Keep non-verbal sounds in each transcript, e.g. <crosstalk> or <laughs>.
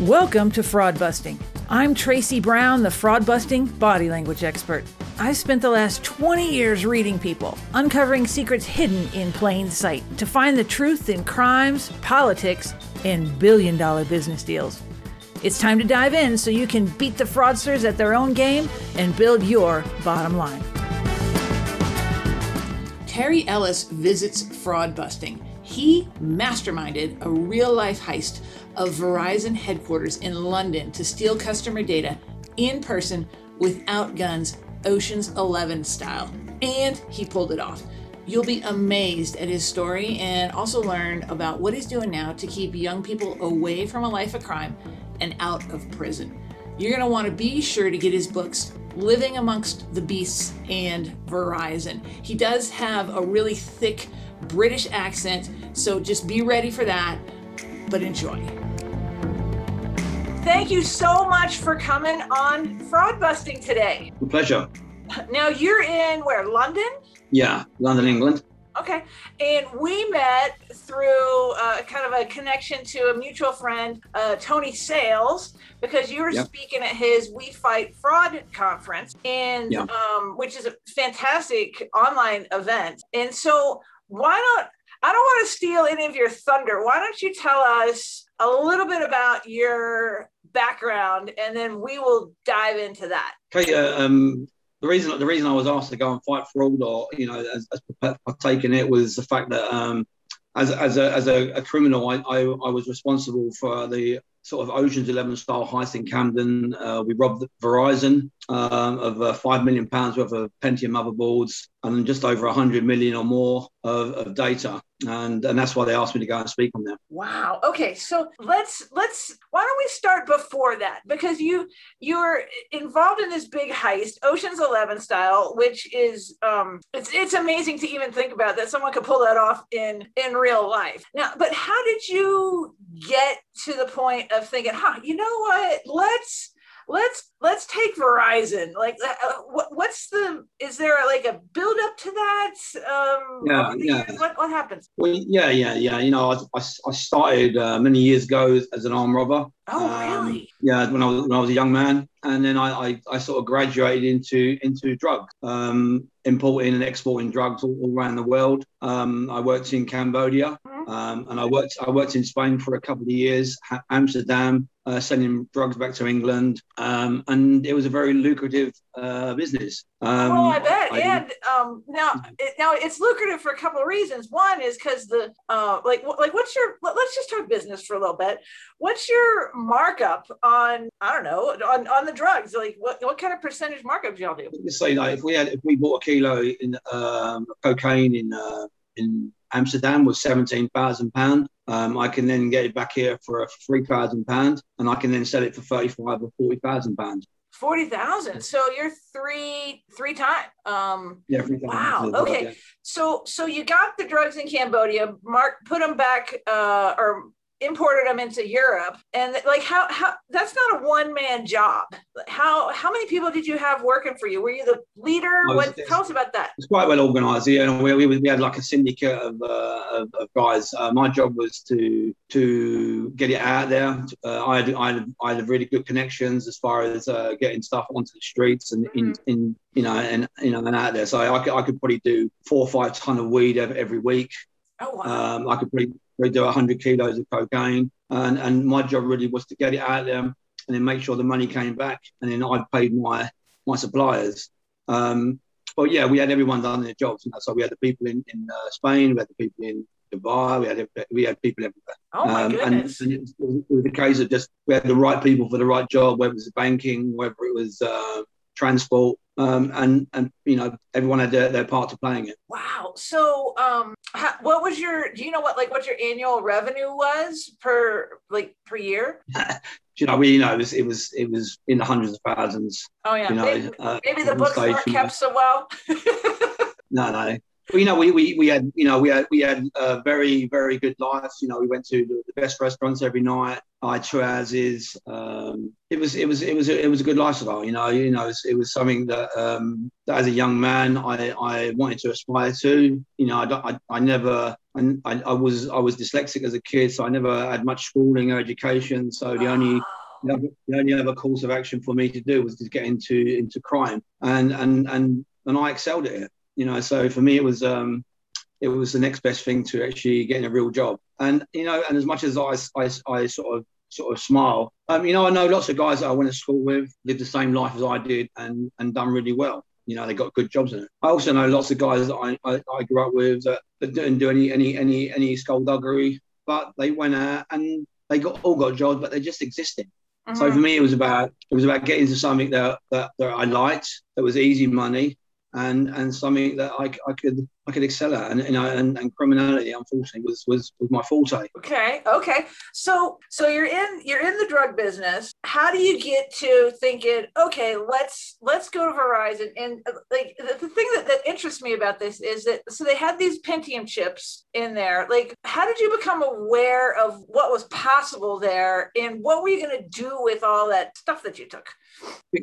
Welcome to Fraud Busting. I'm Traci Brown, the fraud busting body language expert. I've spent the last 20 years reading people, uncovering secrets hidden in plain sight to find the truth in crimes, politics, and billion dollar business deals. It's time to dive in so you can beat the fraudsters at their own game and build your bottom line. Terry Ellis visits fraud busting. He masterminded a real life heist of Verizon headquarters in London to steal customer data in person without guns, Ocean's 11 style. And he pulled it off. You'll be amazed at his story and also learn about what he's doing now to keep young people away from a life of crime and out of prison. You're going to want to be sure to get his books, Living Amongst the Beasts and Verizon. He does have a really thick British accent, so just be ready for that, but enjoy. Thank you so much for coming on Fraud Busting today. A pleasure. Now you're in where? London? Yeah, London, England. Okay. And we met through uh, kind of a connection to a mutual friend, uh, Tony Sales, because you were yep. speaking at his We Fight Fraud conference, and yep. um, which is a fantastic online event. And so, why not? I don't want to steal any of your thunder. Why don't you tell us a little bit about your background, and then we will dive into that. Okay. Uh, um, the reason the reason I was asked to go and fight fraud, or you know, as, as taking it, was the fact that um, as, as a as a, a criminal, I, I, I was responsible for the sort of Ocean's Eleven style heist in Camden. Uh, we robbed Verizon um, of uh, five million pounds worth of Pentium motherboards and just over a hundred million or more of, of data and and that's why they asked me to go and speak on that Wow. Okay, so let's let's why don't we start before that because you you're involved in this big heist, Ocean's Eleven style, which is um it's it's amazing to even think about that someone could pull that off in in real life. Now, but how did you get to the point of thinking, huh, you know what? Let's let's let's take Verizon. Like, uh, uh what, what's the? Is there like a build up to that? Um, yeah, yeah. What, what happens? Well, yeah, yeah, yeah. You know, I, I, I started uh, many years ago as an arm robber. Oh, um, really? Yeah, when I was when I was a young man, and then I I, I sort of graduated into into drugs, um, importing and exporting drugs all, all around the world. Um, I worked in Cambodia, mm-hmm. um, and I worked I worked in Spain for a couple of years, Amsterdam, uh, sending drugs back to England, um, and it was a very lucrative uh, business. Um, oh, I bet. I, and um, now, it, now it's lucrative for a couple of reasons. One is because the uh, like like what's your let's just talk business for a little bit. What's your markup on I don't know on, on the drugs? Like what, what kind of percentage markup do y'all do? Let's say like if we had if we bought a kilo in um, cocaine in uh, in Amsterdam was seventeen thousand pound. Um, I can then get it back here for a three thousand pound, and I can then sell it for thirty five or forty thousand pounds. Forty thousand. So you're three three times. Um, yeah. Three Wow. Okay. Yeah. So so you got the drugs in Cambodia. Mark put them back, uh, or imported them into Europe. And like how how that's not a one man job. How how many people did you have working for you? Were you the leader? Was, what tell us about that. It's quite well organized yeah we, we, we had like a syndicate of, uh, of, of, guys. Uh, my job was to to get it out there. Uh, I, had, I, had, I had really good connections as far as uh, getting stuff onto the streets and in, mm-hmm. in you know and you know and out there. So I could, I could probably do four or five ton of weed every, every week. Oh, wow. Um, I could probably we do 100 kilos of cocaine. And, and my job really was to get it out of there and then make sure the money came back. And then I paid my, my suppliers. Um, but yeah, we had everyone done their jobs. Know? So we had the people in, in uh, Spain, we had the people in Dubai, we had we had people everywhere. Oh my um, goodness! And, and it, was, it, was, a case of just we had the right people for the right job, whether it was banking, whether it was uh, transport, um, and and you know everyone had their, their part to playing it. Wow. So, um, how, what was your? Do you know what like what your annual revenue was per like per year? <laughs> you know, we you know it was it was it was in the hundreds of thousands. Oh yeah. You know, maybe, uh, maybe the books weren't kept so well. <laughs> no, no. You know, we, we, we had you know we had we had a very very good life. You know, we went to the, the best restaurants every night. I houses. Um, it was it was it was a, it was a good lifestyle. You know, you know, it was, it was something that, um, that as a young man I, I wanted to aspire to. You know, I, I, I never I, I was I was dyslexic as a kid, so I never had much schooling or education. So the only the only other course of action for me to do was to get into into crime, and and and and I excelled at it. You know, so for me it was um, it was the next best thing to actually getting a real job. And you know, and as much as I I, I sort of sort of smile, um, you know, I know lots of guys that I went to school with lived the same life as I did and and done really well. You know, they got good jobs in it. I also know lots of guys that I, I, I grew up with that, that didn't do any any any any skullduggery, but they went out and they got all got jobs, but they just existed. Mm-hmm. So for me, it was about it was about getting to something that, that that I liked, that was easy money, and and something that I, I could I could excel at, and you know, and, and criminality, unfortunately, was, was was my forte. Okay, okay. So so you're in you're in the drug business. How do you get to thinking? Okay, let's let's go to Verizon. And uh, like the, the thing that, that interests me about this is that so they had these Pentium chips in there. Like, how did you become aware of what was possible there, and what were you going to do with all that stuff that you took?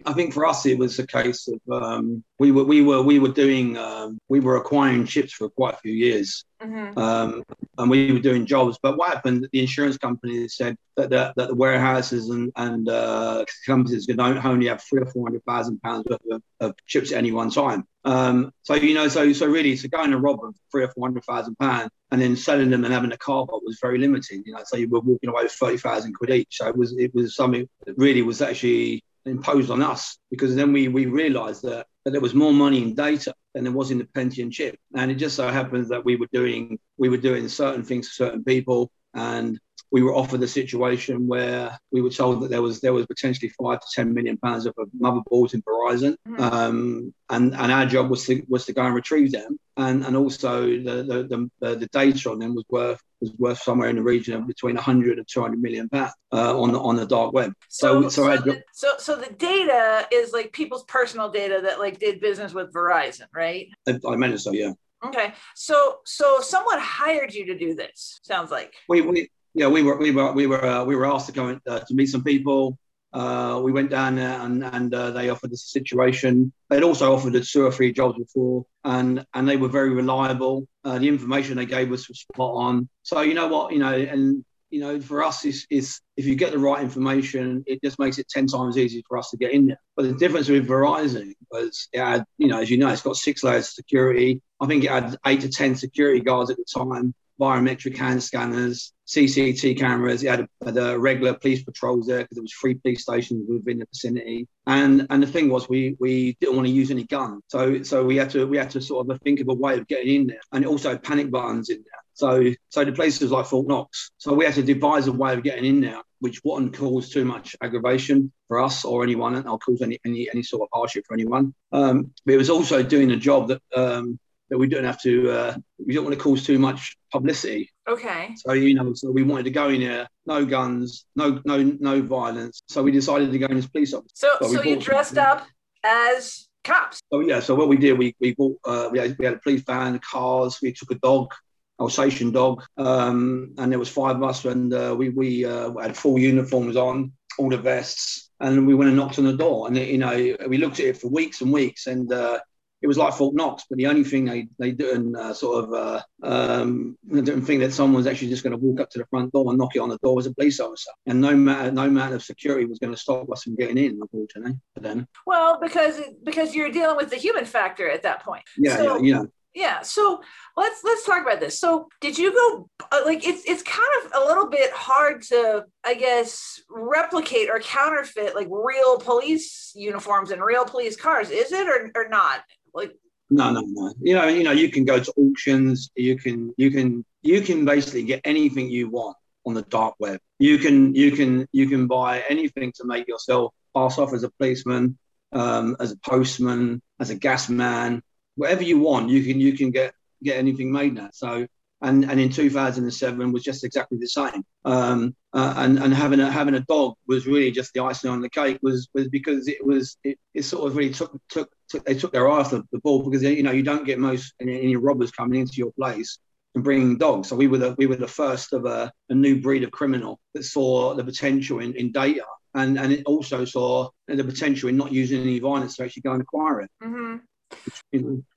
I think for us it was a case of um, we were we were we were doing um, we were acquiring chips for quite a few years, mm-hmm. um, and we were doing jobs. But what happened? The insurance company said that the, that the warehouses and and uh, companies could only have three or four hundred thousand pounds worth of, of, chips at any one time. Um, so you know, so so really, to go and rob them three or four hundred thousand pounds and then selling them and having a car park was very limited. You know, so you were walking away with thirty thousand quid each. So it was it was something that really was actually imposed on us because then we we realized that, there was more money in data than there was in the Pentium chip. And it just so happens that we were doing we were doing certain things for certain people and we were offered a situation where we were told that there was there was potentially five to ten million pounds of motherboards in Verizon, mm-hmm. um, and and our job was to was to go and retrieve them, and and also the the, the, the data on them was worth was worth somewhere in the region of between 100 and 200 million pounds uh, on the on the dark web. So so so, the, so, so the data is like people's personal data that like did business with Verizon, right? I, I imagine so, yeah. Okay, so so someone hired you to do this. Sounds like we we yeah we were we were we were uh, we were asked to go in, uh, to meet some people. Uh, we went down there and and uh, they offered us a situation. They'd also offered us two or three jobs before, and and they were very reliable. Uh, the information they gave us was spot on. So you know what you know, and you know, for us, is, is if you get the right information, it just makes it 10 times easier for us to get in there. But the difference with Verizon was it had, you know, as you know, it's got six layers of security. I think it had eight to 10 security guards at the time, biometric hand scanners, CCT cameras. It had, had a regular police patrols there because there was three police stations within the vicinity. And and the thing was, we we didn't want to use any guns, so so we had to we had to sort of think of a way of getting in there, and it also panic buttons in there. So, so the place was like Fort Knox. So we had to devise a way of getting in there, which wouldn't cause too much aggravation for us or anyone, and I'll cause any, any any sort of hardship for anyone. Um, but it was also doing a job that um, that we don't have to. Uh, we don't want to cause too much publicity. Okay. So you know, so we wanted to go in there, no guns, no no no violence. So we decided to go in as police officers. So so, so you dressed up as cops. So yeah, so what we did, we we bought uh, we, had, we had a police van, cars, we took a dog, Alsatian dog, um, and there was five of us, and uh, we we uh, had full uniforms on, all the vests, and we went and knocked on the door, and you know we looked at it for weeks and weeks, and uh, it was like Fort Knox, but the only thing they they didn't uh, sort of uh, um, didn't think that someone was actually just going to walk up to the front door and knock it on the door was a police officer, and no matter no amount of security was going to stop us from getting in, unfortunately. For then, well, because because you're dealing with the human factor at that point. Yeah, so, yeah, yeah yeah so let's let's talk about this so did you go uh, like it's it's kind of a little bit hard to i guess replicate or counterfeit like real police uniforms and real police cars is it or, or not like no no no you know you know you can go to auctions you can you can you can basically get anything you want on the dark web you can you can you can buy anything to make yourself pass off as a policeman um, as a postman as a gas man whatever you want, you can you can get get anything made now. So and and in 2007 was just exactly the same. Um, uh, and and having a having a dog was really just the icing on the cake. Was was because it was it, it sort of really took took took, they took their eye off the, the ball because you know you don't get most any, any robbers coming into your place and bringing dogs. So we were the we were the first of a, a new breed of criminal that saw the potential in, in data and and it also saw the potential in not using any violence to actually go and acquire it. Mm-hmm.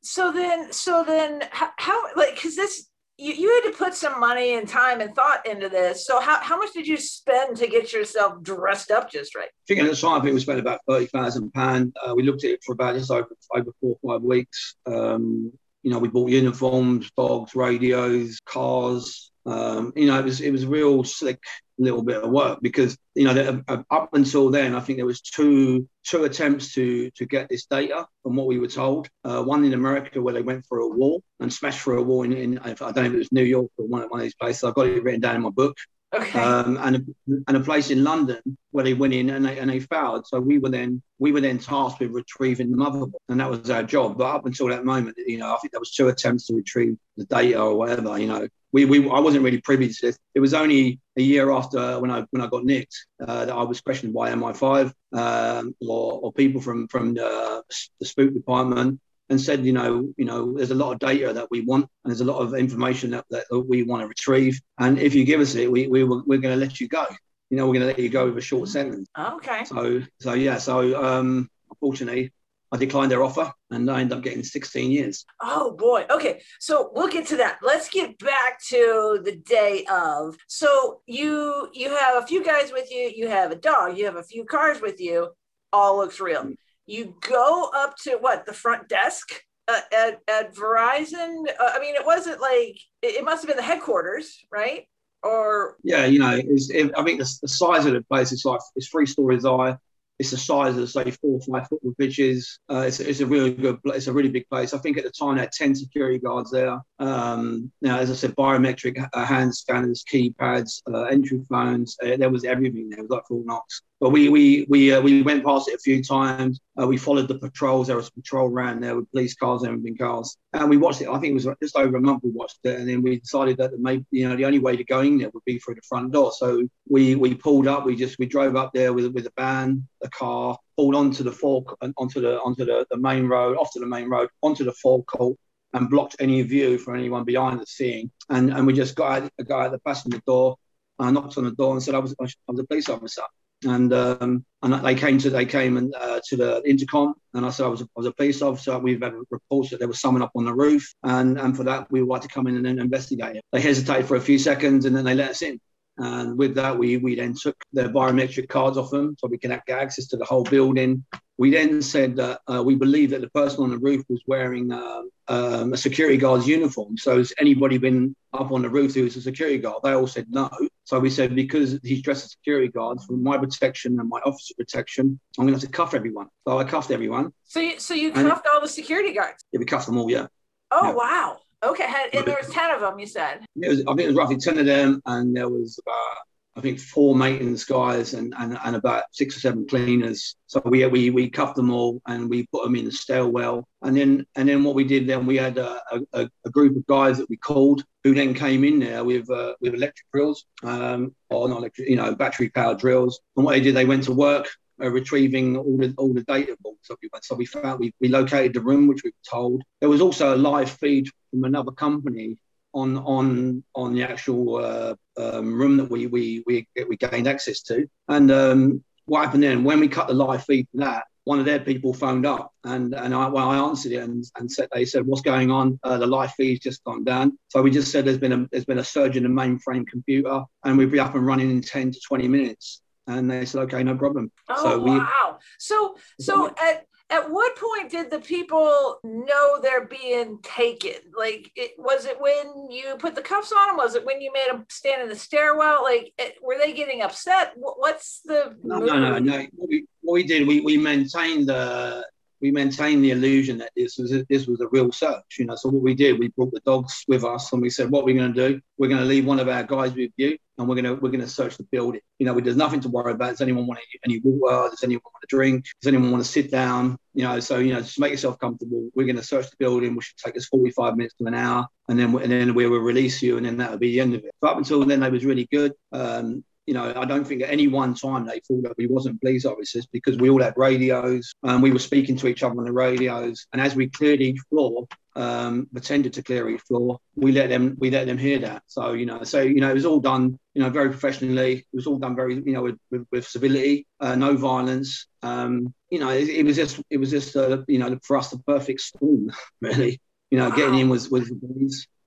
So then, so then, how, how like because this you, you had to put some money and time and thought into this. So how, how much did you spend to get yourself dressed up just right? I think at the time, I think we spent about thirty thousand pound. Uh, we looked at it for about just over over four or five weeks. Um, you know, we bought uniforms, dogs, radios, cars. Um, you know, it was it was real slick little bit of work because you know the, uh, up until then I think there was two two attempts to to get this data from what we were told. Uh, one in America where they went for a wall and smashed for a wall in, in I don't know if it was New York or one, one of these places. I've got it written down in my book. Okay. Um, and a, and a place in London where they went in and they and they failed. So we were then we were then tasked with retrieving the motherboard, and that was our job. But up until that moment, you know, I think there was two attempts to retrieve the data or whatever. You know, we, we I wasn't really privy to this. It was only a year after when I when I got nicked uh, that I was questioned by MI5 um, or, or people from from the, the spook department and said, you know, you know, there's a lot of data that we want, and there's a lot of information that, that we want to retrieve. And if you give us it, we, we we're going to let you go. You know, we're going to let you go with a short sentence. Okay. So, so yeah. So, um, unfortunately, I declined their offer, and I ended up getting 16 years. Oh boy. Okay. So we'll get to that. Let's get back to the day of. So you you have a few guys with you. You have a dog. You have a few cars with you. All looks real. You go up to what the front desk uh, at, at Verizon. Uh, I mean, it wasn't like it, it, must have been the headquarters, right? Or yeah, you know, it, I mean, the, the, size of the place is like it's three stories high. It's the size of say four or five football pitches. Uh, it's, it's a really good. It's a really big place. I think at the time they had ten security guards there. Um, now, as I said, biometric uh, hand scanners, keypads, uh, entry phones. Uh, there was everything. There was like Fort Knox. But we we we uh, we went past it a few times. Uh, we followed the patrols. There was a patrol around there with police cars and everything cars, and we watched it. I think it was just over a month we watched it, and then we decided that maybe you know the only way to go in there would be through the front door. So we we pulled up. We just we drove up there with with a van, a car, pulled onto the fork onto the onto the, the main road, off to the main road, onto the forecourt, and blocked any view for anyone behind the scene. And and we just got out, got out the passenger door. I knocked on the door and said I was I was a police officer and um, and they came to they came and uh, to the intercom, and I said I was was a police officer. We've had reports that there was someone up on the roof, and and for that we like to come in and investigate it. They hesitated for a few seconds, and then they let us in. And with that, we, we then took their biometric cards off them so we can get access to the whole building. We then said that uh, we believe that the person on the roof was wearing uh, um, a security guard's uniform. So has anybody been up on the roof who was a security guard? They all said no. So we said because he's dressed as security guards for my protection and my officer protection, I'm going to have to cuff everyone. So I cuffed everyone. So you, so you cuffed all the security guards? Yeah, we cuffed them all. Yeah. Oh yeah. wow. Okay, and there was ten of them. You said. It was, I think it was roughly ten of them, and there was about I think four maintenance guys and, and, and about six or seven cleaners. So we we we cuffed them all and we put them in the stairwell. And then and then what we did then we had a, a, a group of guys that we called who then came in there with uh, with electric drills, um, or not electric, you know, battery powered drills. And what they did, they went to work uh, retrieving all the all the data that we. So we found we, we located the room which we were told. There was also a live feed from another company on on on the actual uh, um, room that we we we we gained access to. And um, what happened then when we cut the live feed from that? One of their people phoned up and and I, well, I answered it and, and said they said what's going on? Uh, the live feed's just gone down. So we just said there's been a there's been a surge in the mainframe computer and we'll be up and running in ten to twenty minutes and they said, okay, no problem. Oh, so we, wow. So, so at, at what point did the people know they're being taken? Like, it, was it when you put the cuffs on them? Was it when you made them stand in the stairwell? Like, it, were they getting upset? What's the no, no, no, no. What we, what we did, we, we maintained the we maintained the illusion that this was a, this was a real search. You know, so what we did, we brought the dogs with us, and we said, "What are we're going to do? We're going to leave one of our guys with you, and we're going to we're going to search the building. You know, there's nothing to worry about. Does anyone want any water? Does anyone want a drink? Does anyone want to sit down? You know, so you know, just make yourself comfortable. We're going to search the building, which should take us 45 minutes to an hour, and then and then we will release you, and then that will be the end of it. But up until then, they was really good. Um, you know, I don't think at any one time they thought that we wasn't police officers because we all had radios and we were speaking to each other on the radios. And as we cleared each floor, um, pretended to clear each floor, we let them we let them hear that. So you know, so you know, it was all done you know very professionally. It was all done very you know with with, with civility, uh, no violence. Um, you know, it, it, was just it was just uh, you know for us the perfect storm <laughs> really. You know, wow. getting in was was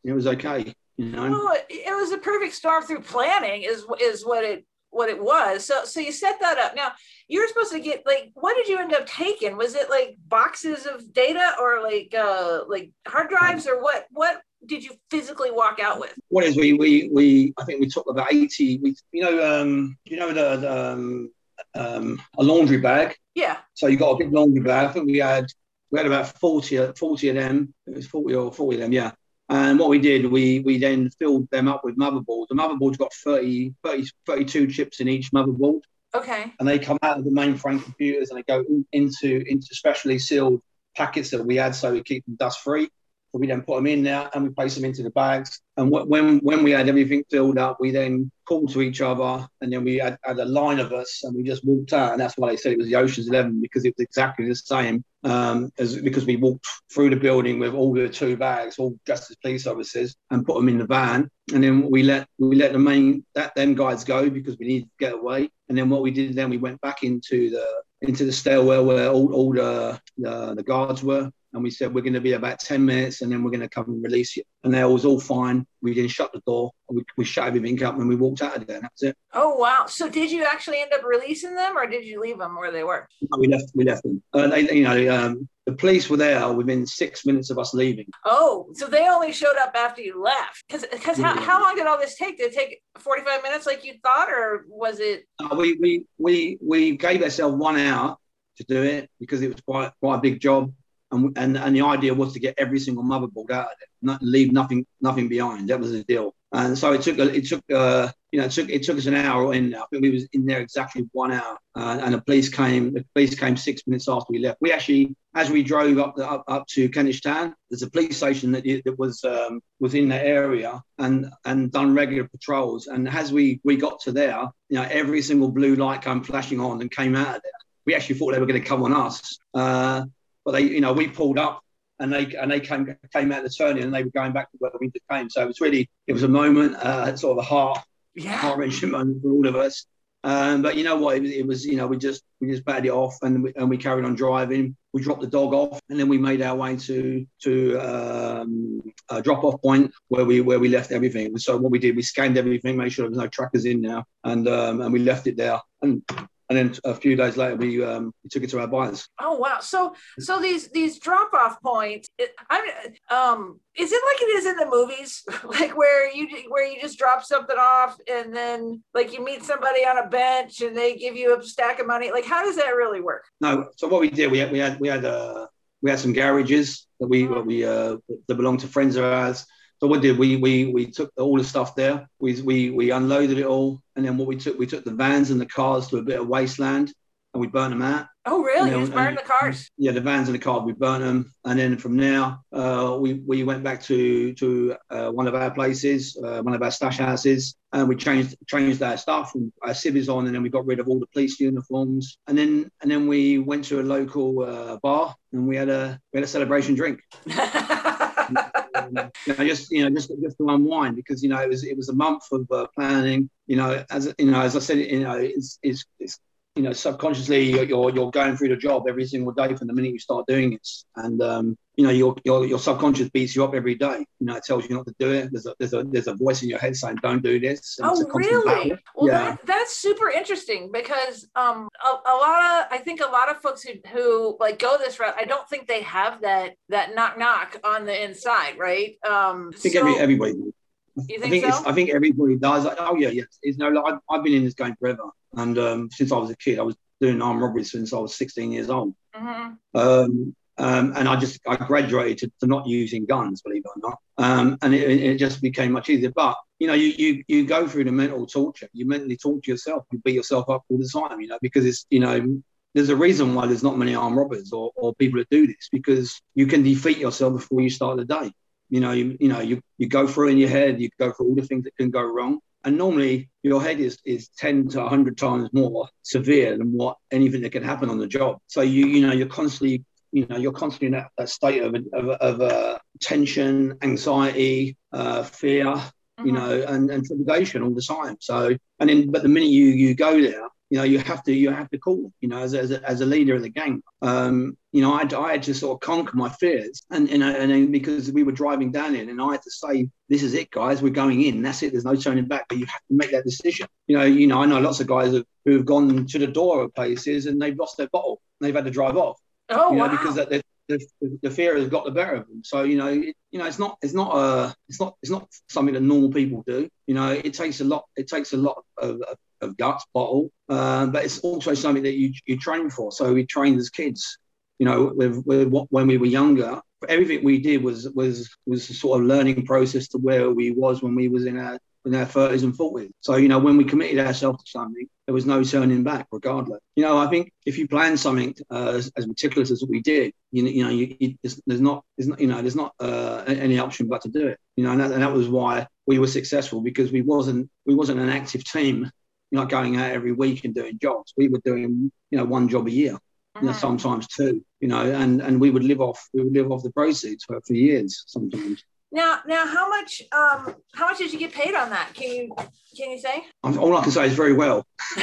it was okay. You know, well, it was a perfect storm through planning is is what it what it was. So so you set that up. Now you're supposed to get like what did you end up taking? Was it like boxes of data or like uh like hard drives or what what did you physically walk out with? What is we we we I think we took about 80 we you know um you know the, the um, um a laundry bag. Yeah. So you got a big laundry bag. I think we had we had about 40 40 of them. It was 40 or 40 of them, yeah. And what we did, we we then filled them up with motherboards. The motherboards got 30, 30 32 chips in each motherboard. Okay. And they come out of the mainframe computers and they go in, into into specially sealed packets that we had so we keep them dust free. We then put them in there and we place them into the bags. And when when we had everything filled up, we then called to each other and then we had, had a line of us and we just walked out. And that's why they said it was the Ocean's Eleven because it was exactly the same um, as because we walked through the building with all the two bags, all dressed as police officers, and put them in the van. And then we let we let the main that them guys go because we needed to get away. And then what we did then we went back into the into the stairwell where all, all the, the, the guards were and we said we're going to be about 10 minutes and then we're going to come and release you. And that was all fine. We didn't shut the door. We, we shut everything up and we walked out of there and that's it. Oh wow. So did you actually end up releasing them or did you leave them where they were? No, we left we left them. Uh, they, you know um, the police were there within six minutes of us leaving. Oh so they only showed up after you left? Because because how, how long did all this take? Did it take 45 minutes like you thought or was it uh, we, we we we gave ourselves one hour to do it because it was quite quite a big job and, and and the idea was to get every single motherboard out of it, not leave nothing nothing behind. That was the deal. And so it took it took uh, you know it took it took us an hour in. I think we was in there exactly one hour, uh, and the police came. The police came six minutes after we left. We actually, as we drove up the, up, up to Kentish Town, there's a police station that, that was um, was in that area and and done regular patrols. And as we we got to there, you know, every single blue light came flashing on and came out of there. We actually thought they were going to come on us. Uh, but they, you know, we pulled up and they and they came came out the turning and they were going back to where we just came. So it was really it was a moment, uh, sort of a heart yeah. heart wrenching moment for all of us. Um, but you know what? It was, it was, you know we just we just batted it off and we, and we carried on driving. We dropped the dog off and then we made our way to to um, a drop off point where we where we left everything. So what we did, we scanned everything, made sure there was no trackers in now, and um, and we left it there. And and then a few days later we um, we took it to our buyers. Oh wow! So so these these drop off points, I um, is it like it is in the movies, <laughs> like where you where you just drop something off and then like you meet somebody on a bench and they give you a stack of money? Like how does that really work? No. So what we did, we had we had we had uh, we had some garages that we mm-hmm. we uh, that belonged to friends of ours so what did we we we took all the stuff there. We we we unloaded it all, and then what we took we took the vans and the cars to a bit of wasteland, and we burnt them out. Oh really? You burned the cars? Yeah, the vans and the cars we burnt them, and then from there uh, we we went back to to uh, one of our places, uh, one of our stash houses, and we changed changed our stuff and our civvies on, and then we got rid of all the police uniforms, and then and then we went to a local uh, bar and we had a we had a celebration drink. <laughs> you know, just you know, just just to unwind because you know it was it was a month of uh, planning. You know, as you know, as I said, you know, it's it's, it's you know, subconsciously you're you're going through the job every single day from the minute you start doing it, and um, you know, your, your your subconscious beats you up every day. You know, it tells you not to do it. There's a there's a there's a voice in your head saying, "Don't do this." And oh, really? Well, yeah. that, that's super interesting because um, a, a, lot of I think a lot of folks who who like go this route, I don't think they have that that knock knock on the inside, right? Um, I think so, every, everybody. You think I think, so? I think everybody does. Like, Oh yeah, yes. It's no. Like, I've, I've been in this game forever, and um, since I was a kid, I was doing armed robberies since I was 16 years old. Mm-hmm. Um, um, and I just I graduated to, to, not using guns, believe it or not. Um, and it, it, just became much easier. But you know, you, you you go through the mental torture. You mentally torture yourself. You beat yourself up all the time. You know, because it's you know there's a reason why there's not many armed robbers or, or people that do this because you can defeat yourself before you start the day. You know, you, you know, you, you go through in your head, you go through all the things that can go wrong. and normally your head is is 10 to 100 times more severe than what anything that can happen on the job so you you know you're constantly you know you're constantly in that, that state of, of, of uh, tension anxiety uh, fear mm-hmm. you know and, and trepidation all the time so and then but the minute you you go there you know, you have to you have to call, you know, as, as, a, as a leader of the gang. Um, you know, I, I had to sort of conquer my fears, and and, and then because we were driving down in, and I had to say, "This is it, guys. We're going in. That's it. There's no turning back." But you have to make that decision. You know, you know, I know lots of guys who have gone to the door of places and they've lost their bottle. And they've had to drive off. Oh, you know, wow. because that, the, the, fear has got the better of them. So you know, it, you know, it's not it's not a it's not it's not something that normal people do. You know, it takes a lot it takes a lot of, of, of guts, bottle, uh, but it's also something that you you train for. So we trained as kids. You know, with, with what, when we were younger, everything we did was was was a sort of learning process to where we was when we was in our in our 30s and 40s. So, you know, when we committed ourselves to something, there was no turning back, regardless. You know, I think if you plan something uh, as, as, meticulous as we did, you, you know, you, you, there's, not, there's not, you know, there's not uh, any option but to do it. You know, and that, and that was why we were successful because we wasn't, we wasn't an active team, not going out every week and doing jobs. We were doing, you know, one job a year. You know, mm-hmm. sometimes two, you know, and, and we would live off we would live off the proceeds for, for years sometimes. Now, now, how much, um, how much did you get paid on that? Can you, can you say? All I can say is very well. <laughs>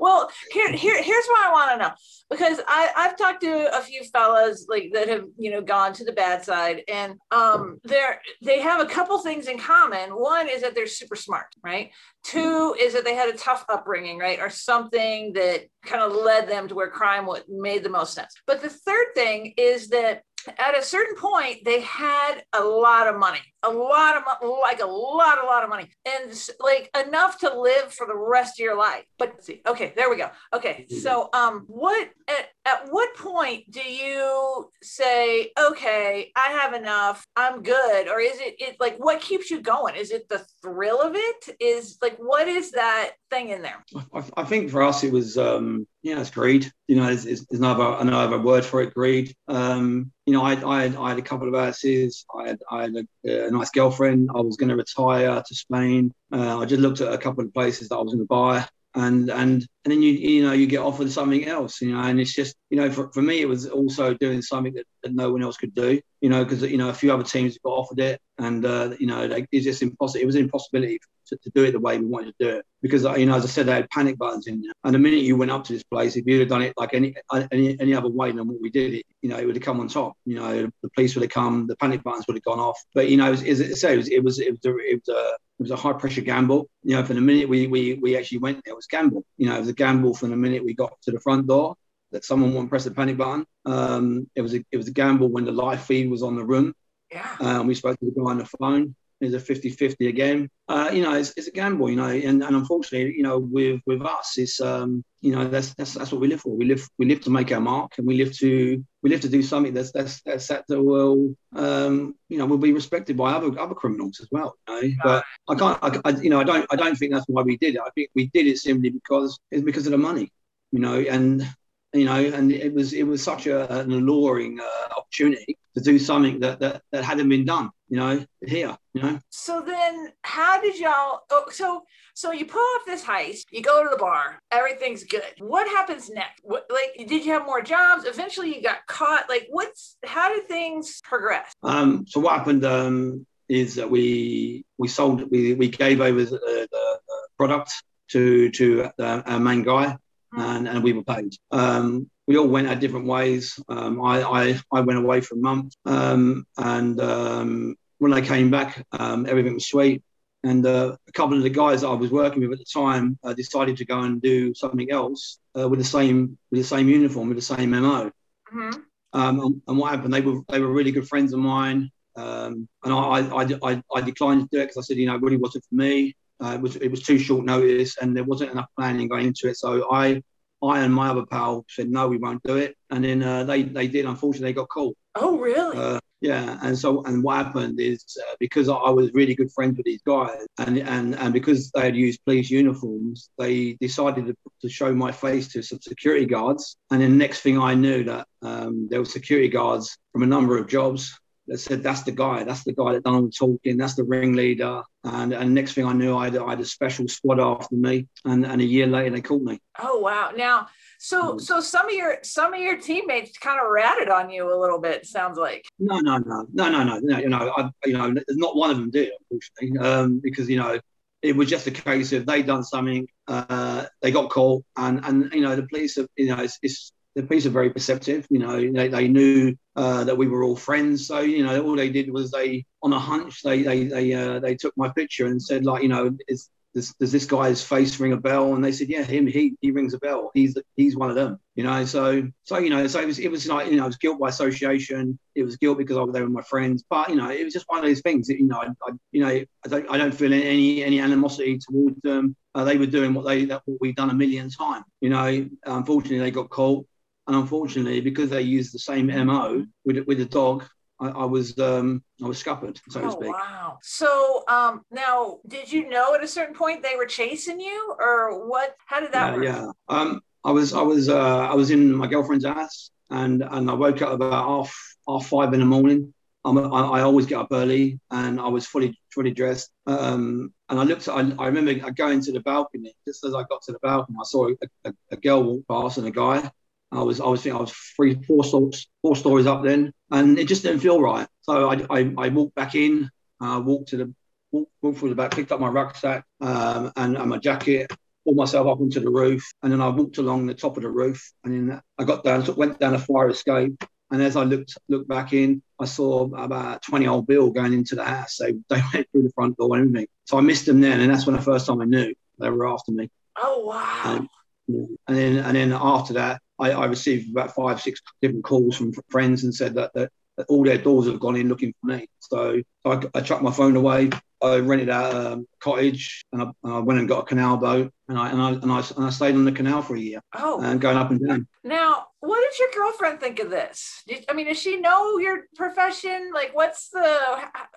well, here, here, here's what I want to know because I, I've talked to a few fellas like that have, you know, gone to the bad side, and um, they're they have a couple things in common. One is that they're super smart, right? Two is that they had a tough upbringing, right, or something that kind of led them to where crime would made the most sense. But the third thing is that at a certain point they had a lot of money a lot of money like a lot a lot of money. And like enough to live for the rest of your life. But see okay there we go. Okay so um what at, at what point do you say okay i have enough. I'm good. Or is it it like what keeps you going? Is it the thrill of it? Is like what is that thing in there? I, I think for us it was um yeah it's greed. You know there's, there's another another word for it greed. Um you know, I, I, had, I had a couple of houses. I had, I had a, a nice girlfriend. I was going to retire to Spain. Uh, I just looked at a couple of places that I was going to buy and and and then you you know you get offered something else you know and it's just you know for, for me it was also doing something that, that no one else could do you know because you know a few other teams got offered it and uh, you know like, it's just impossible it was an impossibility to, to, do it the way we wanted to do it because uh, you know as I said they had panic buttons in there and the minute you went up to this place if you'd have done it like any any, any other way than what we did it you know it would have come on top you know the police would have come the panic buttons would have gone off but you know as, as it it was it was it was, a, it was a a high pressure gamble. You know, from the minute we we we actually went there, it was gamble. You know, gamble from the minute we got to the front door that someone won't press the panic button. Um, it was a it was a gamble when the live feed was on the room. Yeah. Um, we spoke to the guy on the phone. It's a 50-50 again. Uh, you know, it's, it's, a gamble, you know, and, and unfortunately, you know, with with us, it's um, you know, that's that's that's what we live for. We live we live to make our mark and we live to we live to do something that's that's that's that will um, you know, will be respected by other other criminals as well. You know? But I can't I, I, you know, I don't I don't think that's why we did it. I think we did it simply because it's because of the money, you know, and you know, and it was it was such a, an alluring uh, opportunity to do something that, that that hadn't been done, you know, here, you know. So then, how did y'all? Oh, so so you pull off this heist, you go to the bar, everything's good. What happens next? What, like, did you have more jobs? Eventually, you got caught. Like, what's how did things progress? Um, so what happened um, is that we we sold we, we gave over the, the, the product to to uh, our main guy and, and we were paid. Um, we all went our different ways. Um, I, I, I went away for a month, um, and um, when I came back, um, everything was sweet. And uh, a couple of the guys I was working with at the time uh, decided to go and do something else uh, with the same with the same uniform, with the same MO. Mm-hmm. Um, and, and, what happened? They were they were really good friends of mine, um, and I, I, I, I declined to do it because I said, you know, it really wasn't for me. Uh, it was it was too short notice, and there wasn't enough planning going into it. So I I and my other pal said no, we won't do it, and then uh, they they did. Unfortunately, they got caught. Oh, really? Uh, yeah, and so and what happened is uh, because I was really good friends with these guys, and and and because they had used police uniforms, they decided to, to show my face to some security guards, and then next thing I knew that um, there were security guards from a number of jobs that said that's the guy, that's the guy that done all the talking, that's the ringleader. And and next thing I knew, I had, I had a special squad after me, and, and a year later they called me. Oh wow! Now, so mm. so some of your some of your teammates kind of ratted on you a little bit. Sounds like. No, no, no, no, no, no. no you know, I, you know, not one of them did, unfortunately, um, because you know it was just a case of they done something, uh, they got caught, and and you know the police, have, you know, it's, it's the police are very perceptive. You know, they, they knew uh, that we were all friends. So you know, all they did was they, on a hunch, they they they uh, they took my picture and said like, you know, is does, does this guy's face ring a bell? And they said, yeah, him, he he rings a bell. He's he's one of them. You know, so so you know, so it was it was like you know, it was guilt by association. It was guilt because I was there with my friends. But you know, it was just one of those things. That, you know, I, I you know, I don't I don't feel any any animosity towards them. Uh, they were doing what they that what we've done a million times. You know, unfortunately, they got caught and unfortunately, because they used the same MO with with the dog, I, I was um, I was scuppered, so oh, to speak. Wow. So um, now, did you know at a certain point they were chasing you, or what? How did that yeah, work? Yeah. Um, I was I was uh, I was in my girlfriend's house, and and I woke up about half half five in the morning. I'm, I, I always get up early, and I was fully fully dressed. Um, and I looked. At, I, I remember going to the balcony. Just as I got to the balcony, I saw a, a, a girl walk past and a guy, I was I was thinking I was three four stories four stories up then, and it just didn't feel right. So I I, I walked back in, uh, walked to the walked, walked through the back, picked up my rucksack um, and, and my jacket, pulled myself up onto the roof, and then I walked along the top of the roof, and then I got down, went down a fire escape. And as I looked looked back in, I saw about 20 old Bill going into the house. They, they <laughs> went through the front door and everything. So I missed them then, and that's when the first time I knew they were after me. Oh wow! Um, and then and then after that, I, I, received about five, six different calls from friends and said that, that, that all their doors have gone in looking for me. So I, I chucked my phone away. I rented out a cottage and I, and I, went and got a canal boat and I, and I and I and I stayed on the canal for a year. Oh, and going up and down. Now, what did your girlfriend think of this? Did, I mean, does she know your profession? Like, what's the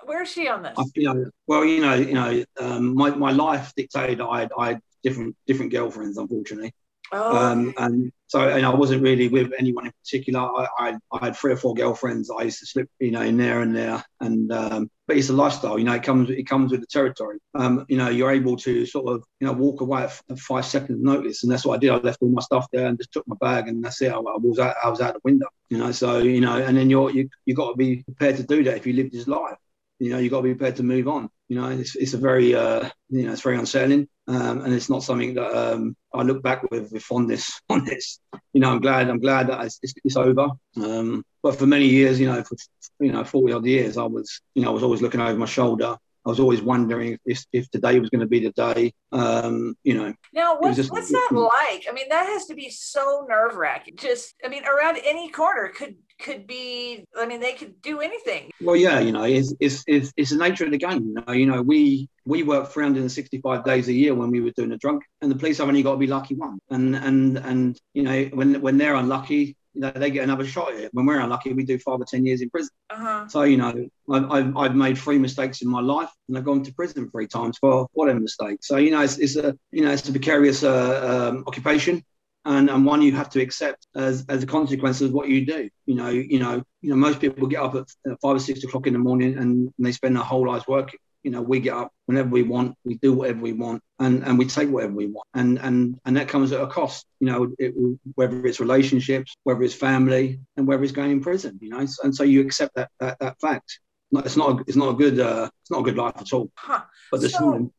where is she on this? I, you know, well, you know, you know, um, my, my life dictated I had, I had different different girlfriends, unfortunately. Oh. Um, and so, and I wasn't really with anyone in particular. I, I, I, had three or four girlfriends. I used to slip, you know, in there and there. And um, but it's a lifestyle, you know. It comes, it comes with the territory. Um, you know, you're able to sort of, you know, walk away at five seconds notice, and that's what I did. I left all my stuff there and just took my bag, and that's it. I, I was out, I was out the window, you know. So, you know, and then you're you you got to be prepared to do that if you live this life you know, you got to be prepared to move on. You know, it's, it's a very, uh, you know, it's very unsettling, um, and it's not something that um, I look back with with fondness <laughs> on this. You know, I'm glad, I'm glad that it's, it's, over. Um, but for many years, you know, for you know, forty odd years, I was, you know, I was always looking over my shoulder. I was always wondering if, if today was going to be the day. Um, you know. Now, what's, just, what's that like? I mean, that has to be so nerve wracking. Just, I mean, around any corner could could be i mean they could do anything well yeah you know it's it's it's, it's the nature of the game you know you know we we worked 365 days a year when we were doing the drunk and the police have only got to be lucky one and and and you know when when they're unlucky you know, they get another shot at it. When we're unlucky, we do five or ten years in prison. Uh-huh. So you know, I've, I've, I've, made three mistakes in my life, and I've gone to prison three times for for them mistakes. So you know, it's, it's a you know, it's a precarious uh, um, occupation and, and one you have to accept as, as a consequence of what you do. You know, you know, you know, most people get up at five or six o'clock in the morning and, they spend their whole lives working. You know, we get up whenever we want, we do whatever we want, and, and we take whatever we want, and and and that comes at a cost. You know, it, whether it's relationships, whether it's family, and whether it's going in prison. You know, and so you accept that that, that fact. It's not a, it's not a good uh, it's not a good life at all. Huh. But there's so,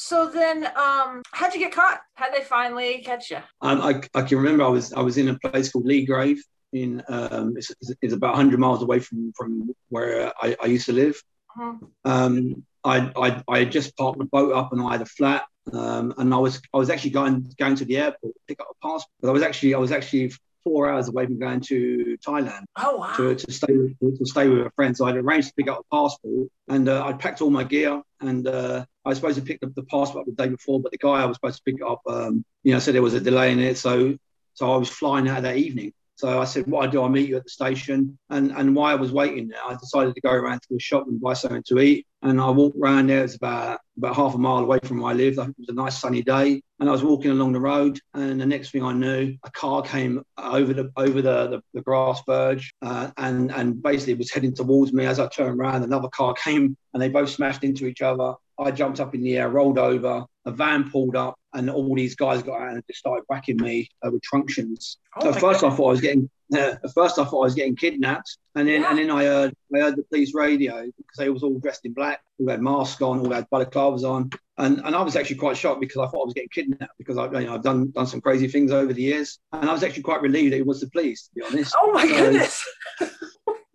so then, um, how'd you get caught? How'd they finally catch you? Um, I, I can remember I was I was in a place called Leagrave in um, it's, it's about 100 miles away from from where I, I used to live. Uh-huh. Um, I, I I just parked the boat up and I had a flat, um, and I was I was actually going going to the airport to pick up a passport. But I was actually I was actually four hours away from going to Thailand. Oh wow! To, to stay with, to stay with a friend. So I'd arranged to pick up a passport, and uh, I'd packed all my gear, and uh, I was supposed to pick up the passport the day before, but the guy I was supposed to pick it up, um, you know, said there was a delay in it. So so I was flying out that evening. So I said, what I do, I meet you at the station. And and while I was waiting there, I decided to go around to the shop and buy something to eat. And I walked around there. It's about about half a mile away from where I lived. It was a nice sunny day. And I was walking along the road, and the next thing I knew, a car came over the over the the, the grass verge, uh, and and basically was heading towards me. As I turned around, another car came, and they both smashed into each other. I jumped up in the air, rolled over. A van pulled up, and all these guys got out and just started whacking me uh, with truncheons. Oh so first, God. I thought I was getting. Uh, at first, I thought I was getting kidnapped, and then yeah. and then I heard I heard the police radio because they was all dressed in black, all had masks on, all had balaclavas on, and and I was actually quite shocked because I thought I was getting kidnapped because I you know I've done done some crazy things over the years, and I was actually quite relieved that it was the police to be honest. Oh my so, goodness! <laughs>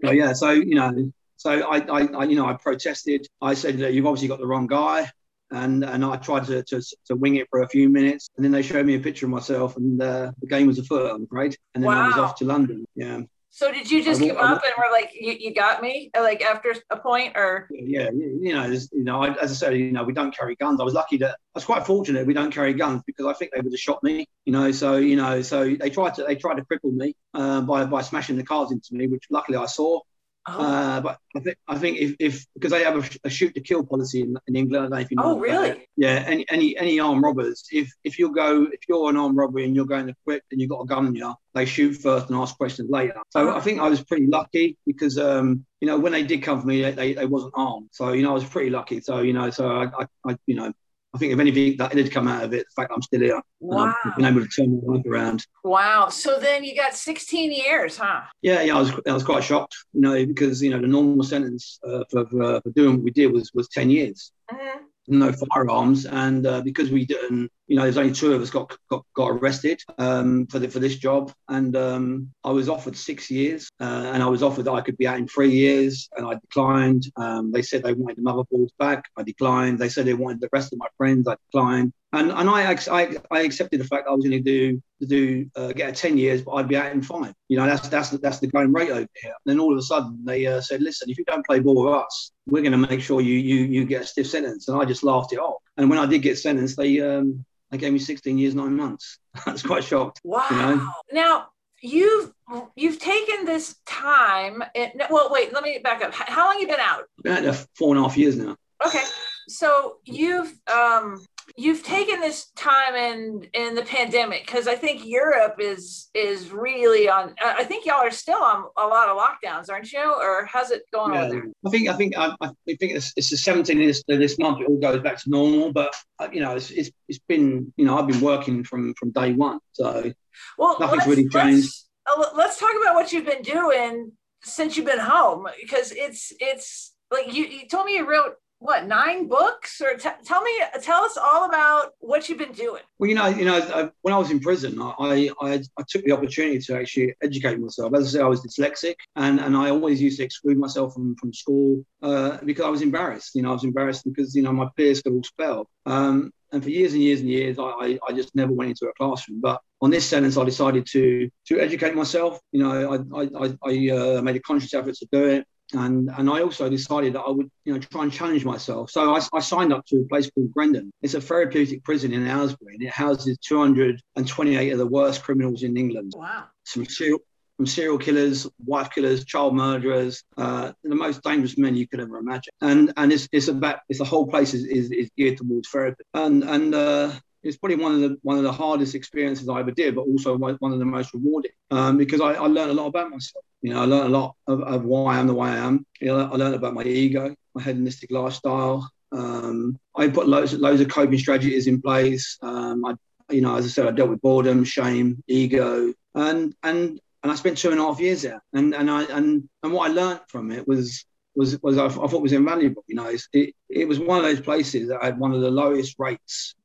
so yeah, so you know, so I, I, I, you know, I protested. I said, "You've obviously got the wrong guy." and and I tried to, to, to wing it for a few minutes, and then they showed me a picture of myself, and uh, the game was afoot, I'm afraid, and then wow. I was off to London. Yeah. So did you just give up and were like, you, you got me, like after a point, or? Yeah, you know, you know, I, as I said, you know, we don't carry guns. I was lucky that I was quite fortunate we don't carry guns because I think they would have shot me. You know, so you know, so they tried to they tried to cripple me uh, by by smashing the cars into me, which luckily I saw. Oh. Uh, but I think I think if, if because they have a, a, shoot to kill policy in, in England, I if you know. Oh, really? Yeah. Any any any armed robbers, if if you go if you're an armed robbery and you're going to quit and you've got a gun in you, they shoot first and ask questions later. So I think I was pretty lucky because um you know when they did come for me, they, they, they wasn't armed. So you know I was pretty lucky. So you know so I I, I you know I think if anything that did come out of it, the fact I'm still here, wow. I've been able to turn my life around. Wow! So then you got 16 years, huh? Yeah, yeah. I was I was quite shocked, you know, because you know the normal sentence uh, for, for, for doing what we did was was 10 years. Mm-hmm no firearms, and uh, because we didn't, you know, there's only two of us got got, got arrested um, for the, for this job, and um, I was offered six years, uh, and I was offered that I could be out in three years, and I declined. Um, they said they wanted the motherboards back, I declined. They said they wanted the rest of my friends, I declined and and I I, I accepted the fact I was going to do to do uh, get a ten years, but I'd be out in five. You know, that's that's that's the going rate over here. And then all of a sudden they uh, said, listen, if you don't play ball with us, we're going to make sure you you you get a stiff sentence. And I just laughed it off. And when I did get sentenced, they um they gave me 16 years nine months. <laughs> I was quite shocked. Wow. You know? Now you've you've taken this time. well, wait, let me back up. How long you been out? Been out four and a half years now. Okay, so you've um you've taken this time in in the pandemic because I think Europe is is really on. I think y'all are still on a lot of lockdowns, aren't you? Or how's it going yeah, on I think I think I, I think it's, it's the 17th this, this month. It all goes back to normal, but uh, you know it's, it's it's been you know I've been working from from day one, so well nothing's really changed. Let's, uh, let's talk about what you've been doing since you've been home because it's it's like you, you told me you wrote what nine books? Or t- tell me tell us all about what you've been doing. Well you know you know when i was in prison I, I i took the opportunity to actually educate myself. As i say i was dyslexic and and i always used to exclude myself from from school uh, because i was embarrassed you know i was embarrassed because you know my peers could all spell um, and for years and years and years I, I just never went into a classroom. But on this sentence i decided to to educate myself. You know i i, I uh, made a conscious effort to do it and and I also decided that I would you know try and challenge myself. So I, I, signed up to a place called Grendon. It's a therapeutic prison in Aylesbury, and it houses 228 of the worst criminals in England. Wow. Some serial, from serial killers, wife killers, child murderers, uh, the most dangerous men you could ever imagine. And and it's, it's about it's the whole place is, is, is geared towards therapy. And and uh, it's probably one of the one of the hardest experiences I ever did, but also one of the most rewarding um, because I, I, learned a lot about myself. You know, I learned a lot of, of why I am the way I am. You know, I learned about my ego, my hedonistic lifestyle. Um, I put loads loads of coping strategies in place. Um, I, you know, as I said, I dealt with boredom, shame, ego, and and and I spent two and a half years there. And and I and and what I learned from it was was was I, I thought was invaluable. You know, it it was one of those places that had one of the lowest rates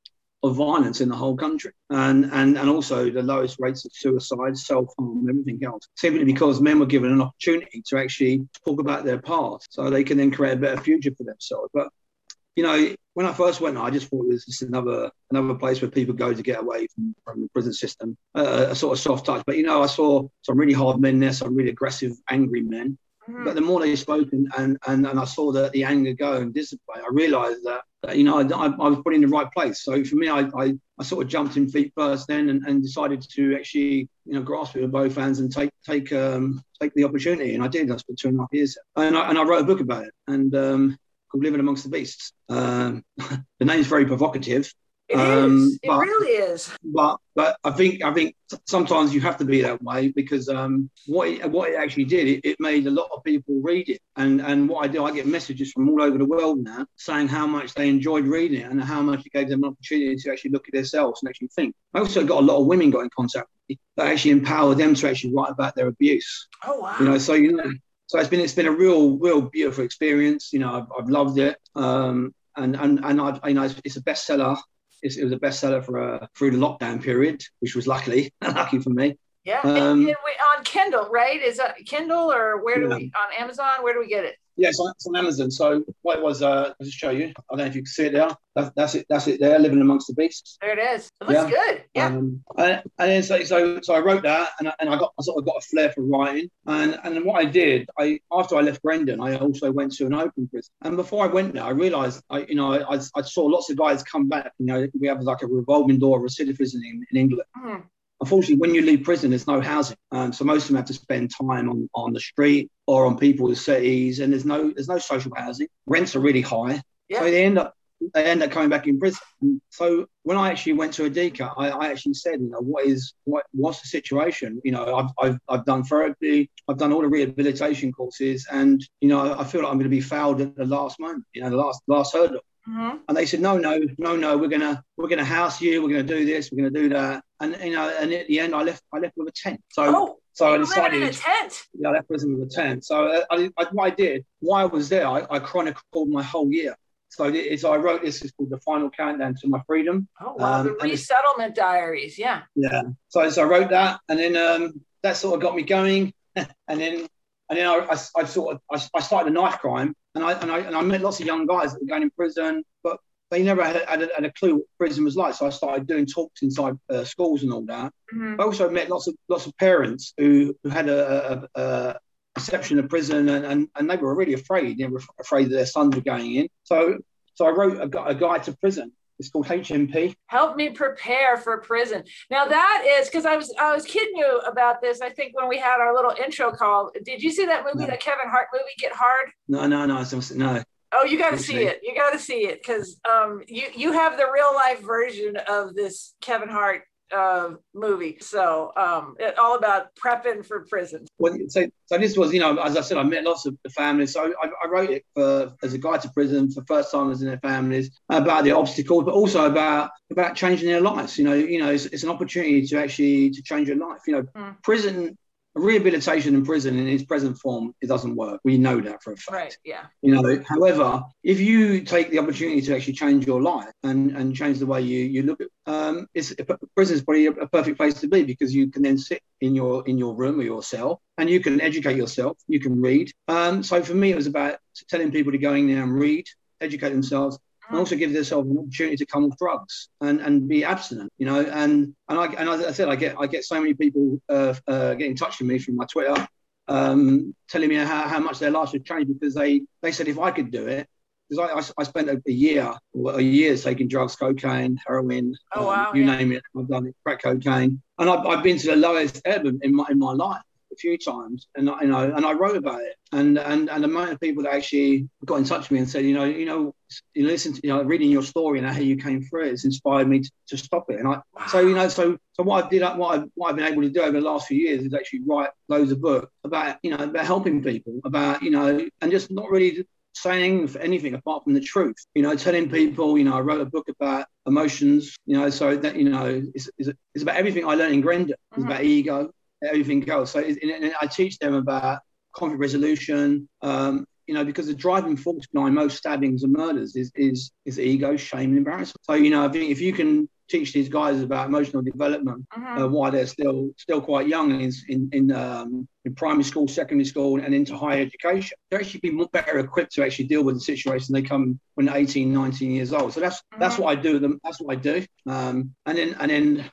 of violence in the whole country, and and and also the lowest rates of suicide, self harm, and everything else, simply because men were given an opportunity to actually talk about their past, so they can then create a better future for themselves. But you know, when I first went, I just thought it was just another another place where people go to get away from, from the prison system, uh, a sort of soft touch. But you know, I saw some really hard men there, some really aggressive, angry men. Mm-hmm. But the more they spoke and, and, and, and I saw the, the anger go and dissipate, I realized that you know, I, I, was put in the right place. So for me, I, I, I, sort of jumped in feet first then and, and decided to actually, you know, grasp it with both hands and take take um, take the opportunity. And I did. I for two and a half years. And I, and I wrote a book about it and um, called Living Amongst the Beasts. Um, <laughs> the name's very provocative, It um, is. It but, really is. But but I think I think sometimes you have to be that way because um, what it, what it actually did, it, it, made a lot of people read it. And and what I do, I get messages from all over the world now saying how much they enjoyed reading it and how much it gave them an opportunity to actually look at themselves and actually think. I also got a lot of women got in contact with me that actually empowered them to actually write about their abuse. Oh wow! You know, so you know. So it's been it's been a real real beautiful experience. You know, I've, I've loved it. Um, and and and I, you know, it's, it's a bestseller it was a bestseller for uh, through the lockdown period, which was luckily <laughs> lucky for me. Yeah, um, and, and we, on Kindle, right? Is that Kindle or where do yeah. we on Amazon? Where do we get it? Yes, yeah, it's, on Amazon. So what it was, uh, I'll just show you. I don't know if you can see it there. That, that's it. That's it. There, living amongst the beasts. There it is. It looks yeah. good. Yeah. Um, and, and then so, so so I wrote that, and I, and I got I sort of got a flair for writing. And and then what I did, I after I left Grendon, I also went to an open prison. And before I went there, I realised, I you know, I, I saw lots of guys come back. You know, we have like a revolving door of recidivism in, in England. Mm unfortunately, when you leave prison, there's no housing, um, so most of them have to spend time on, on the street or on people's cities, and there's no there's no social housing. Rents are really high, yeah. so they end up they end up coming back in prison. So when I actually went to Adika, I, I, actually said, you know, what is what what's the situation? You know, I've, I've, I've done therapy, I've done all the rehabilitation courses, and you know, I feel like I'm going to be fouled at the last moment, you know, the last last hurdle. Mm-hmm. And they said, no, no, no, no, we're gonna we're gonna house you, we're gonna do this, we're gonna do that. And you know, and at the end, I left I left with a tent. So oh, so I decided in a tent. Yeah, I left prison with a tent. So uh, I, I, what I did, why I was there, I, I chronicled my whole year. So it's, I wrote this. It's called the final countdown to my freedom. Oh wow, um, the resettlement diaries. Yeah. Yeah. So, so I wrote that, and then um, that sort of got me going, <laughs> and then and then I, I, I sort of I, I, started a knife crime, and I, and I and I met lots of young guys that were going in prison, but they never had, had, a, had a clue what prison was like. So I started doing talks inside uh, schools and all that. Mm-hmm. I also met lots of lots of parents who, who had a, a, a perception of prison, and, and, and they were really afraid. They were afraid that their sons were going in. So so I wrote a, a guide to prison, it's called HMP. Help me prepare for prison. Now that is because I was I was kidding you about this. I think when we had our little intro call, did you see that movie, no. that Kevin Hart movie, Get Hard? No, no, no, no. Oh, you got to see it. You got to see it because um, you you have the real life version of this Kevin Hart uh, movie. So um, it, all about prepping for prison. Well, so, so this was, you know, as I said, I met lots of the families. So I, I wrote it for as a guide to prison for first timers and their families about the obstacles, but also about about changing their lives. You know, you know, it's, it's an opportunity to actually to change your life. You know, mm. prison rehabilitation in prison in its present form it doesn't work. We know that for a fact. Right yeah. You know however if you take the opportunity to actually change your life and and change the way you you look at um it's prison is probably a, a perfect place to be because you can then sit in your in your room or your cell and you can educate yourself. You can read. Um so for me it was about telling people to go in there and read educate themselves and also give themselves an opportunity to come off drugs and, and be abstinent, you know. And and I and as I said, I get I get so many people uh, uh, get in touch with me through my Twitter, um, telling me how, how much their lives have changed because they they said if I could do it, because I, I, spent a, year a year taking drugs, cocaine, heroin, oh, um, wow, you yeah. name it. I've done it, crack cocaine, and I've, I've been to the lowest ebb in my in my life a few times, and you know, and I wrote about it, and and and the amount of people that actually got in touch with me and said, you know, you know, you listen to, you know, reading your story and how you came through it, it's inspired me to, to stop it. And I, so you know, so so what I did, what I what I've been able to do over the last few years is actually write loads of books about, you know, about helping people, about you know, and just not really saying anything apart from the truth. You know, telling people, you know, I wrote a book about emotions, you know, so that, you know, it's, it's, it's about everything I learned in Grendon. It's mm-hmm. about ego, everything else. So I teach them about conflict resolution. Um, you know, because the driving force behind most stabbings and murders is is is ego, shame, and embarrassment. So you know, I think if you can teach these guys about emotional development mm-hmm. uh, while they're still still quite young in in in, um, in, primary school, secondary school, and into higher education, they're actually be more better equipped to actually deal with the situation they come when they're 18, 19 years old. So that's mm-hmm. that's what I do. Them that's what I do. Um, and then and then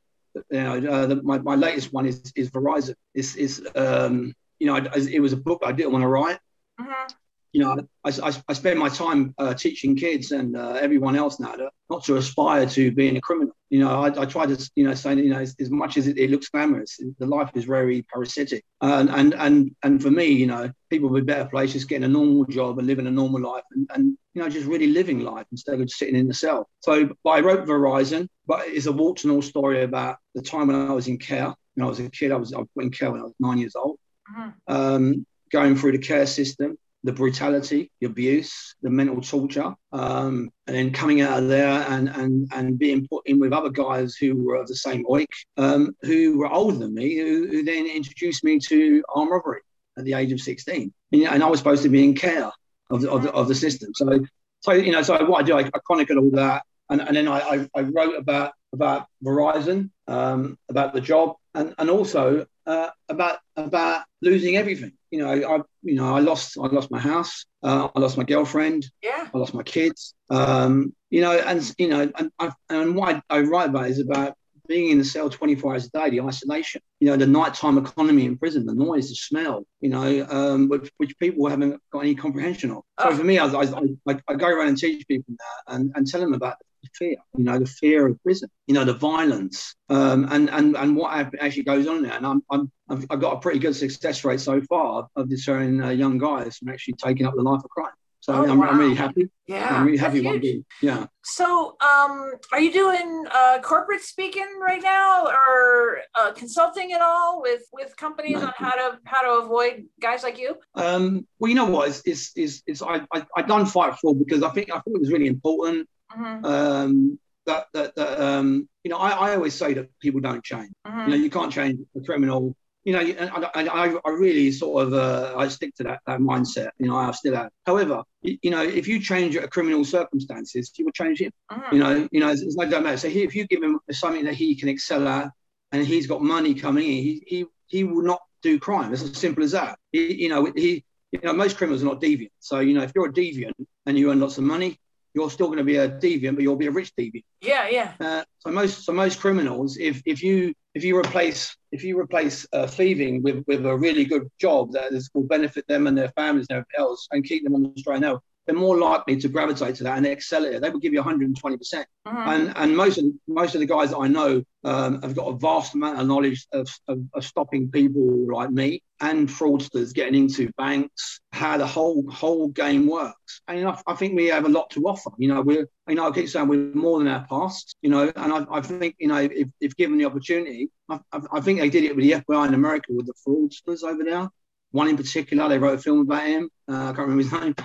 you know, uh, the, my, my latest one is, is Verizon. is, is um, you know, I, it was a book I didn't want to write. Mm-hmm. You know, I, I, I spend my time uh, teaching kids and uh, everyone else now to, not to aspire to being a criminal. You know, I, I try to, you know, say, you know, as, as much as it, it, looks glamorous, the life is very parasitic. and, and and and for me, you know, people with better just getting a normal job and living a normal life and, and you know, just really living life instead of sitting in the cell. So I wrote Verizon, but it's a warts and all story about the time when I was in care. When I was a kid, I was, I was in care when I was nine years old. Mm-hmm. Um, going through the care system, the brutality, the abuse, the mental torture, um, and then coming out of there and, and, and being put in with other guys who were of the same oik, um, who were older than me, who, who, then introduced me to armed robbery at the age of 16. And, and I was supposed to be in care of the, of the, of the system. So, so, you know, so what I do, I, I chronicled all that. And, and then I, I, I wrote about, about Verizon, um, about the job, and, and also uh, about about losing everything. You know, I you know I lost I lost my house, uh, I lost my girlfriend, yeah, I lost my kids. Um, you know, and you know, and I, and what I, I write about is about being in the cell 24 hours a day, the isolation, you know, the nighttime economy in prison, the noise, the smell, you know, um, which, which people haven't got any comprehension of. So for me, I, I, I, I, go around and teach people that and, and tell them about the fear, you know, the fear of prison, you know, the violence, um, and and and what actually goes on there. And I'm, I'm I've got a pretty good success rate so far of deterring uh, young guys from actually taking up the life of crime. So oh, I'm, wow. I'm, really happy. Yeah, I'm really happy what I Yeah. So, um, are you doing uh, corporate speaking right now, or uh, consulting at all with with companies no. on how to how to avoid guys like you? Um, well, you know what? It's it's, it's, it's I, I I done fight for because I think I think it was really important. Mm-hmm. Um, that that, that um, you know, I, I always say that people don't change. Mm-hmm. You know, you can't change a criminal you know, and I, I, really sort of uh, I stick to that that mindset. You know, I still have. However, you, you know, if you change a criminal circumstances, you will change him. Uh-huh. You know, you know, it's, it's no don't matter. So he, if you give him something that he can excel at, and he's got money coming in, he he he will not do crime. It's as simple as that. He, you know, he you know most criminals are not deviant. So you know, if you're a deviant and you earn lots of money, you're still going to be a deviant, but you'll be a rich deviant. Yeah, yeah. Uh, so most so most criminals, if if you if you replace if you replace uh, thieving with with a really good job that is, will benefit them and their families and everything else and keep them on the straight and narrow, they're more likely to gravitate to that and excel at it. They will give you 120 percent. Mm-hmm. And and most of most of the guys that I know um, have got a vast amount of knowledge of, of, of, stopping people like me and fraudsters getting into banks, how the whole whole game works. And know, I think we have a lot to offer. You know, we're you know I keep saying we're more than our past. You know, and I, I think you know if, if given the opportunity, I, I think they did it with the FBI in America with the fraudsters over there. One in particular, they wrote a film about him. Uh, I can't remember his name.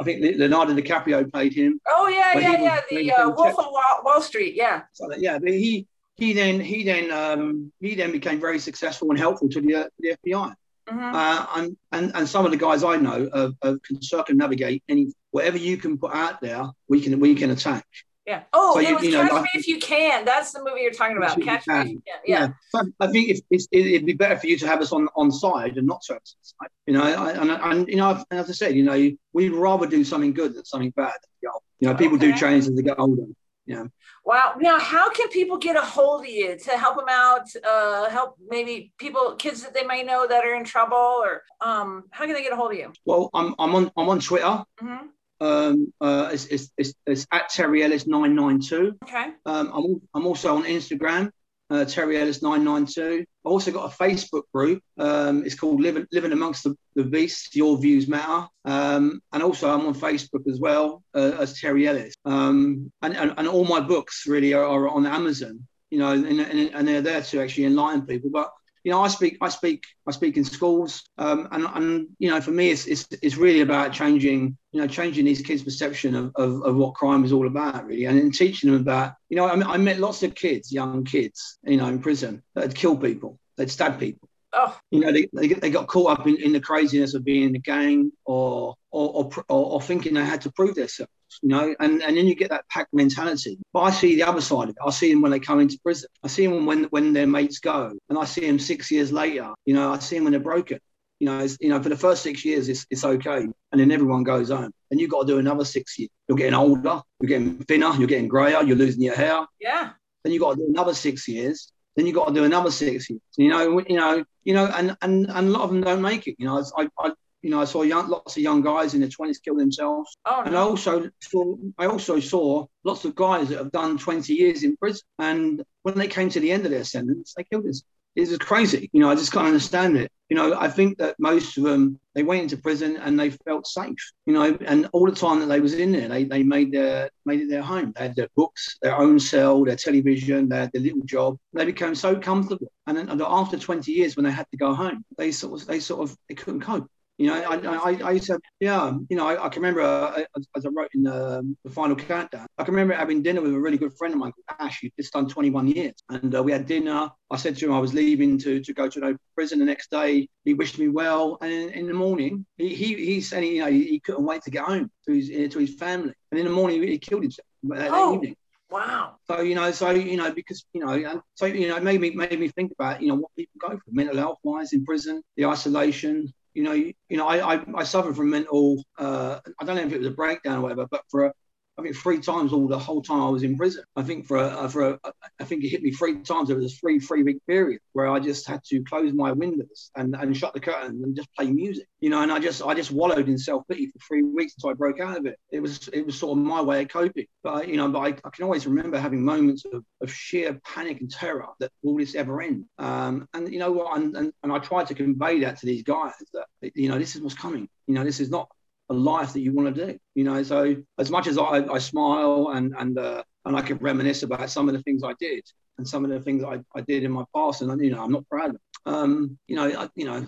I think Leonardo DiCaprio played him. Oh yeah, yeah, yeah. The uh, Wolf of Wall, Wall, Street. Yeah. So yeah, but he he then he then um, he then became very successful and helpful to the, uh, the FBI. Mm-hmm. Uh, and, and and some of the guys I know uh, can circumnavigate any whatever you can put out there, we can we can attack. Yeah. Oh, so it you, was you know, Catch Me If You Can. That's the movie you're talking about. Catch Me If You Can. Yeah. yeah. So I think it's, it'd be better for you to have us on on side and not service side. You know, and, and you know, as I said, you know, we'd rather do something good than something bad. You know, people okay. do change as they get older. Yeah. Wow. Now, how can people get a hold of you to help them out? Uh, help maybe people, kids that they may know that are in trouble, or um, how can they get a hold of you? Well, I'm, I'm on I'm on Twitter. Mm-hmm. Um, uh, it's, it's, it's, it's, at Terry Ellis 992. Okay. Um, I'm, I'm also on Instagram, uh, Terry Ellis 992. I also got a Facebook group. Um, it's called Living, Living Amongst the, the Beasts, Your Views Matter. Um, and also, I'm on Facebook as well uh, as Terry Ellis. Um, and, and, and, all my books really are, are on Amazon, you know, and, and, and, they're there to actually enlighten people. But you know, I speak, I speak, I speak in schools, um, and and you know, for me, it's, it's it's really about changing, you know, changing these kids' perception of, of, of what crime is all about, really, and then teaching them about, you know, I, I met lots of kids, young kids, you know, in prison that had killed people, they'd stabbed people. Oh. You know, they, they, they got caught up in, in the craziness of being in a gang or or, or, or thinking they had to prove themselves you know, and, and then you get that pack mentality. But I see the other side of it. I see them when they come into prison. I see them when when their mates go, and I see them six years later. You know, I see them when they're broken. You know, you know, for the first six years, it's, it's okay, and then everyone goes home. And you've got to do another six years. You're getting older, you're getting thinner, you're getting grayer, you're losing your hair. Yeah. Then you've got to do another six years. Then you've got to do another six years. You know, you know, you know, and and, and a lot of them don't make it. You know, I, I You know, I saw young, lots of young guys in their twenties kill themselves, Oh, and I also saw I also saw lots of guys that have done twenty years in prison, and when they came to the end of their sentence, they killed themselves. It was crazy. You know, I just can't understand it. You know, I think that most of them they went into prison and they felt safe. You know, and all the time that they was in there, they, they made their made it their home. They had their books, their own cell, their television, their little job. They became so comfortable. And then after 20 years, when they had to go home, they sort of they sort of they couldn't cope. You know, I, I, I used to, yeah, you know, I, I can remember, uh, as, as I wrote in um, the final countdown, I can remember having dinner with a really good friend of mine called Ash, who'd just done 21 years. And uh, we had dinner. I said to him I was leaving to, to go to an open prison the next day. He wished me well. And in, in the morning, he, he, he said, you know, he, he couldn't wait to get home to his, to his family. And in the morning, he killed himself that, Oh. evening. Wow. So you know, so you know, because you know, so you know, it made me made me think about you know what people go through mental health wise in prison, the isolation. You know, you, you know, I, I I suffered from mental. Uh, I don't know if it was a breakdown or whatever, but for a, I think three times all the whole time I was in prison. I think for a, for a, I think it hit me three times. Was a three three week period where I just had to close my windows and, and shut the curtains and just play music. You know, and I just I just wallowed in self pity for three weeks until I broke out of it. It was it was sort of my way of coping. But you know, but I, I can always remember having moments of, of sheer panic and terror that will this ever end? Um, and you know what? And, and and I tried to convey that to these guys that you know this is what's coming. You know, this is not a life that you want to do. You know, so as much as I, I smile and and uh, and I can reminisce about some of the things I did and some of the things I, I did in my past, and you know, I'm not proud of. It. Um, you know, I, you know,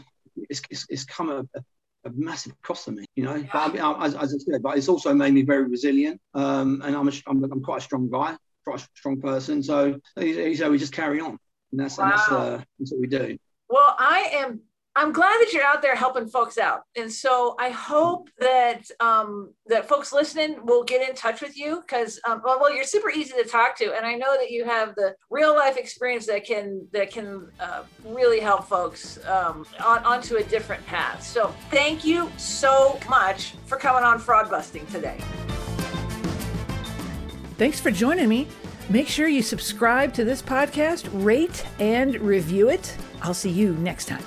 it's, it's, it's come a, a, massive cost to me. You know, but I mean, I- as, as I said, but it's also made me very resilient. Um, and I'm a, I'm, I'm quite a strong guy, quite a strong person. So so we just carry on, and that's and that's, uh, that's what we do. Well, I am. I'm glad that you're out there helping folks out, and so I hope that um, that folks listening will get in touch with you because um, well, well, you're super easy to talk to, and I know that you have the real life experience that can that can uh, really help folks um, on onto a different path. So thank you so much for coming on fraud busting today. Thanks for joining me. Make sure you subscribe to this podcast, rate and review it. I'll see you next time.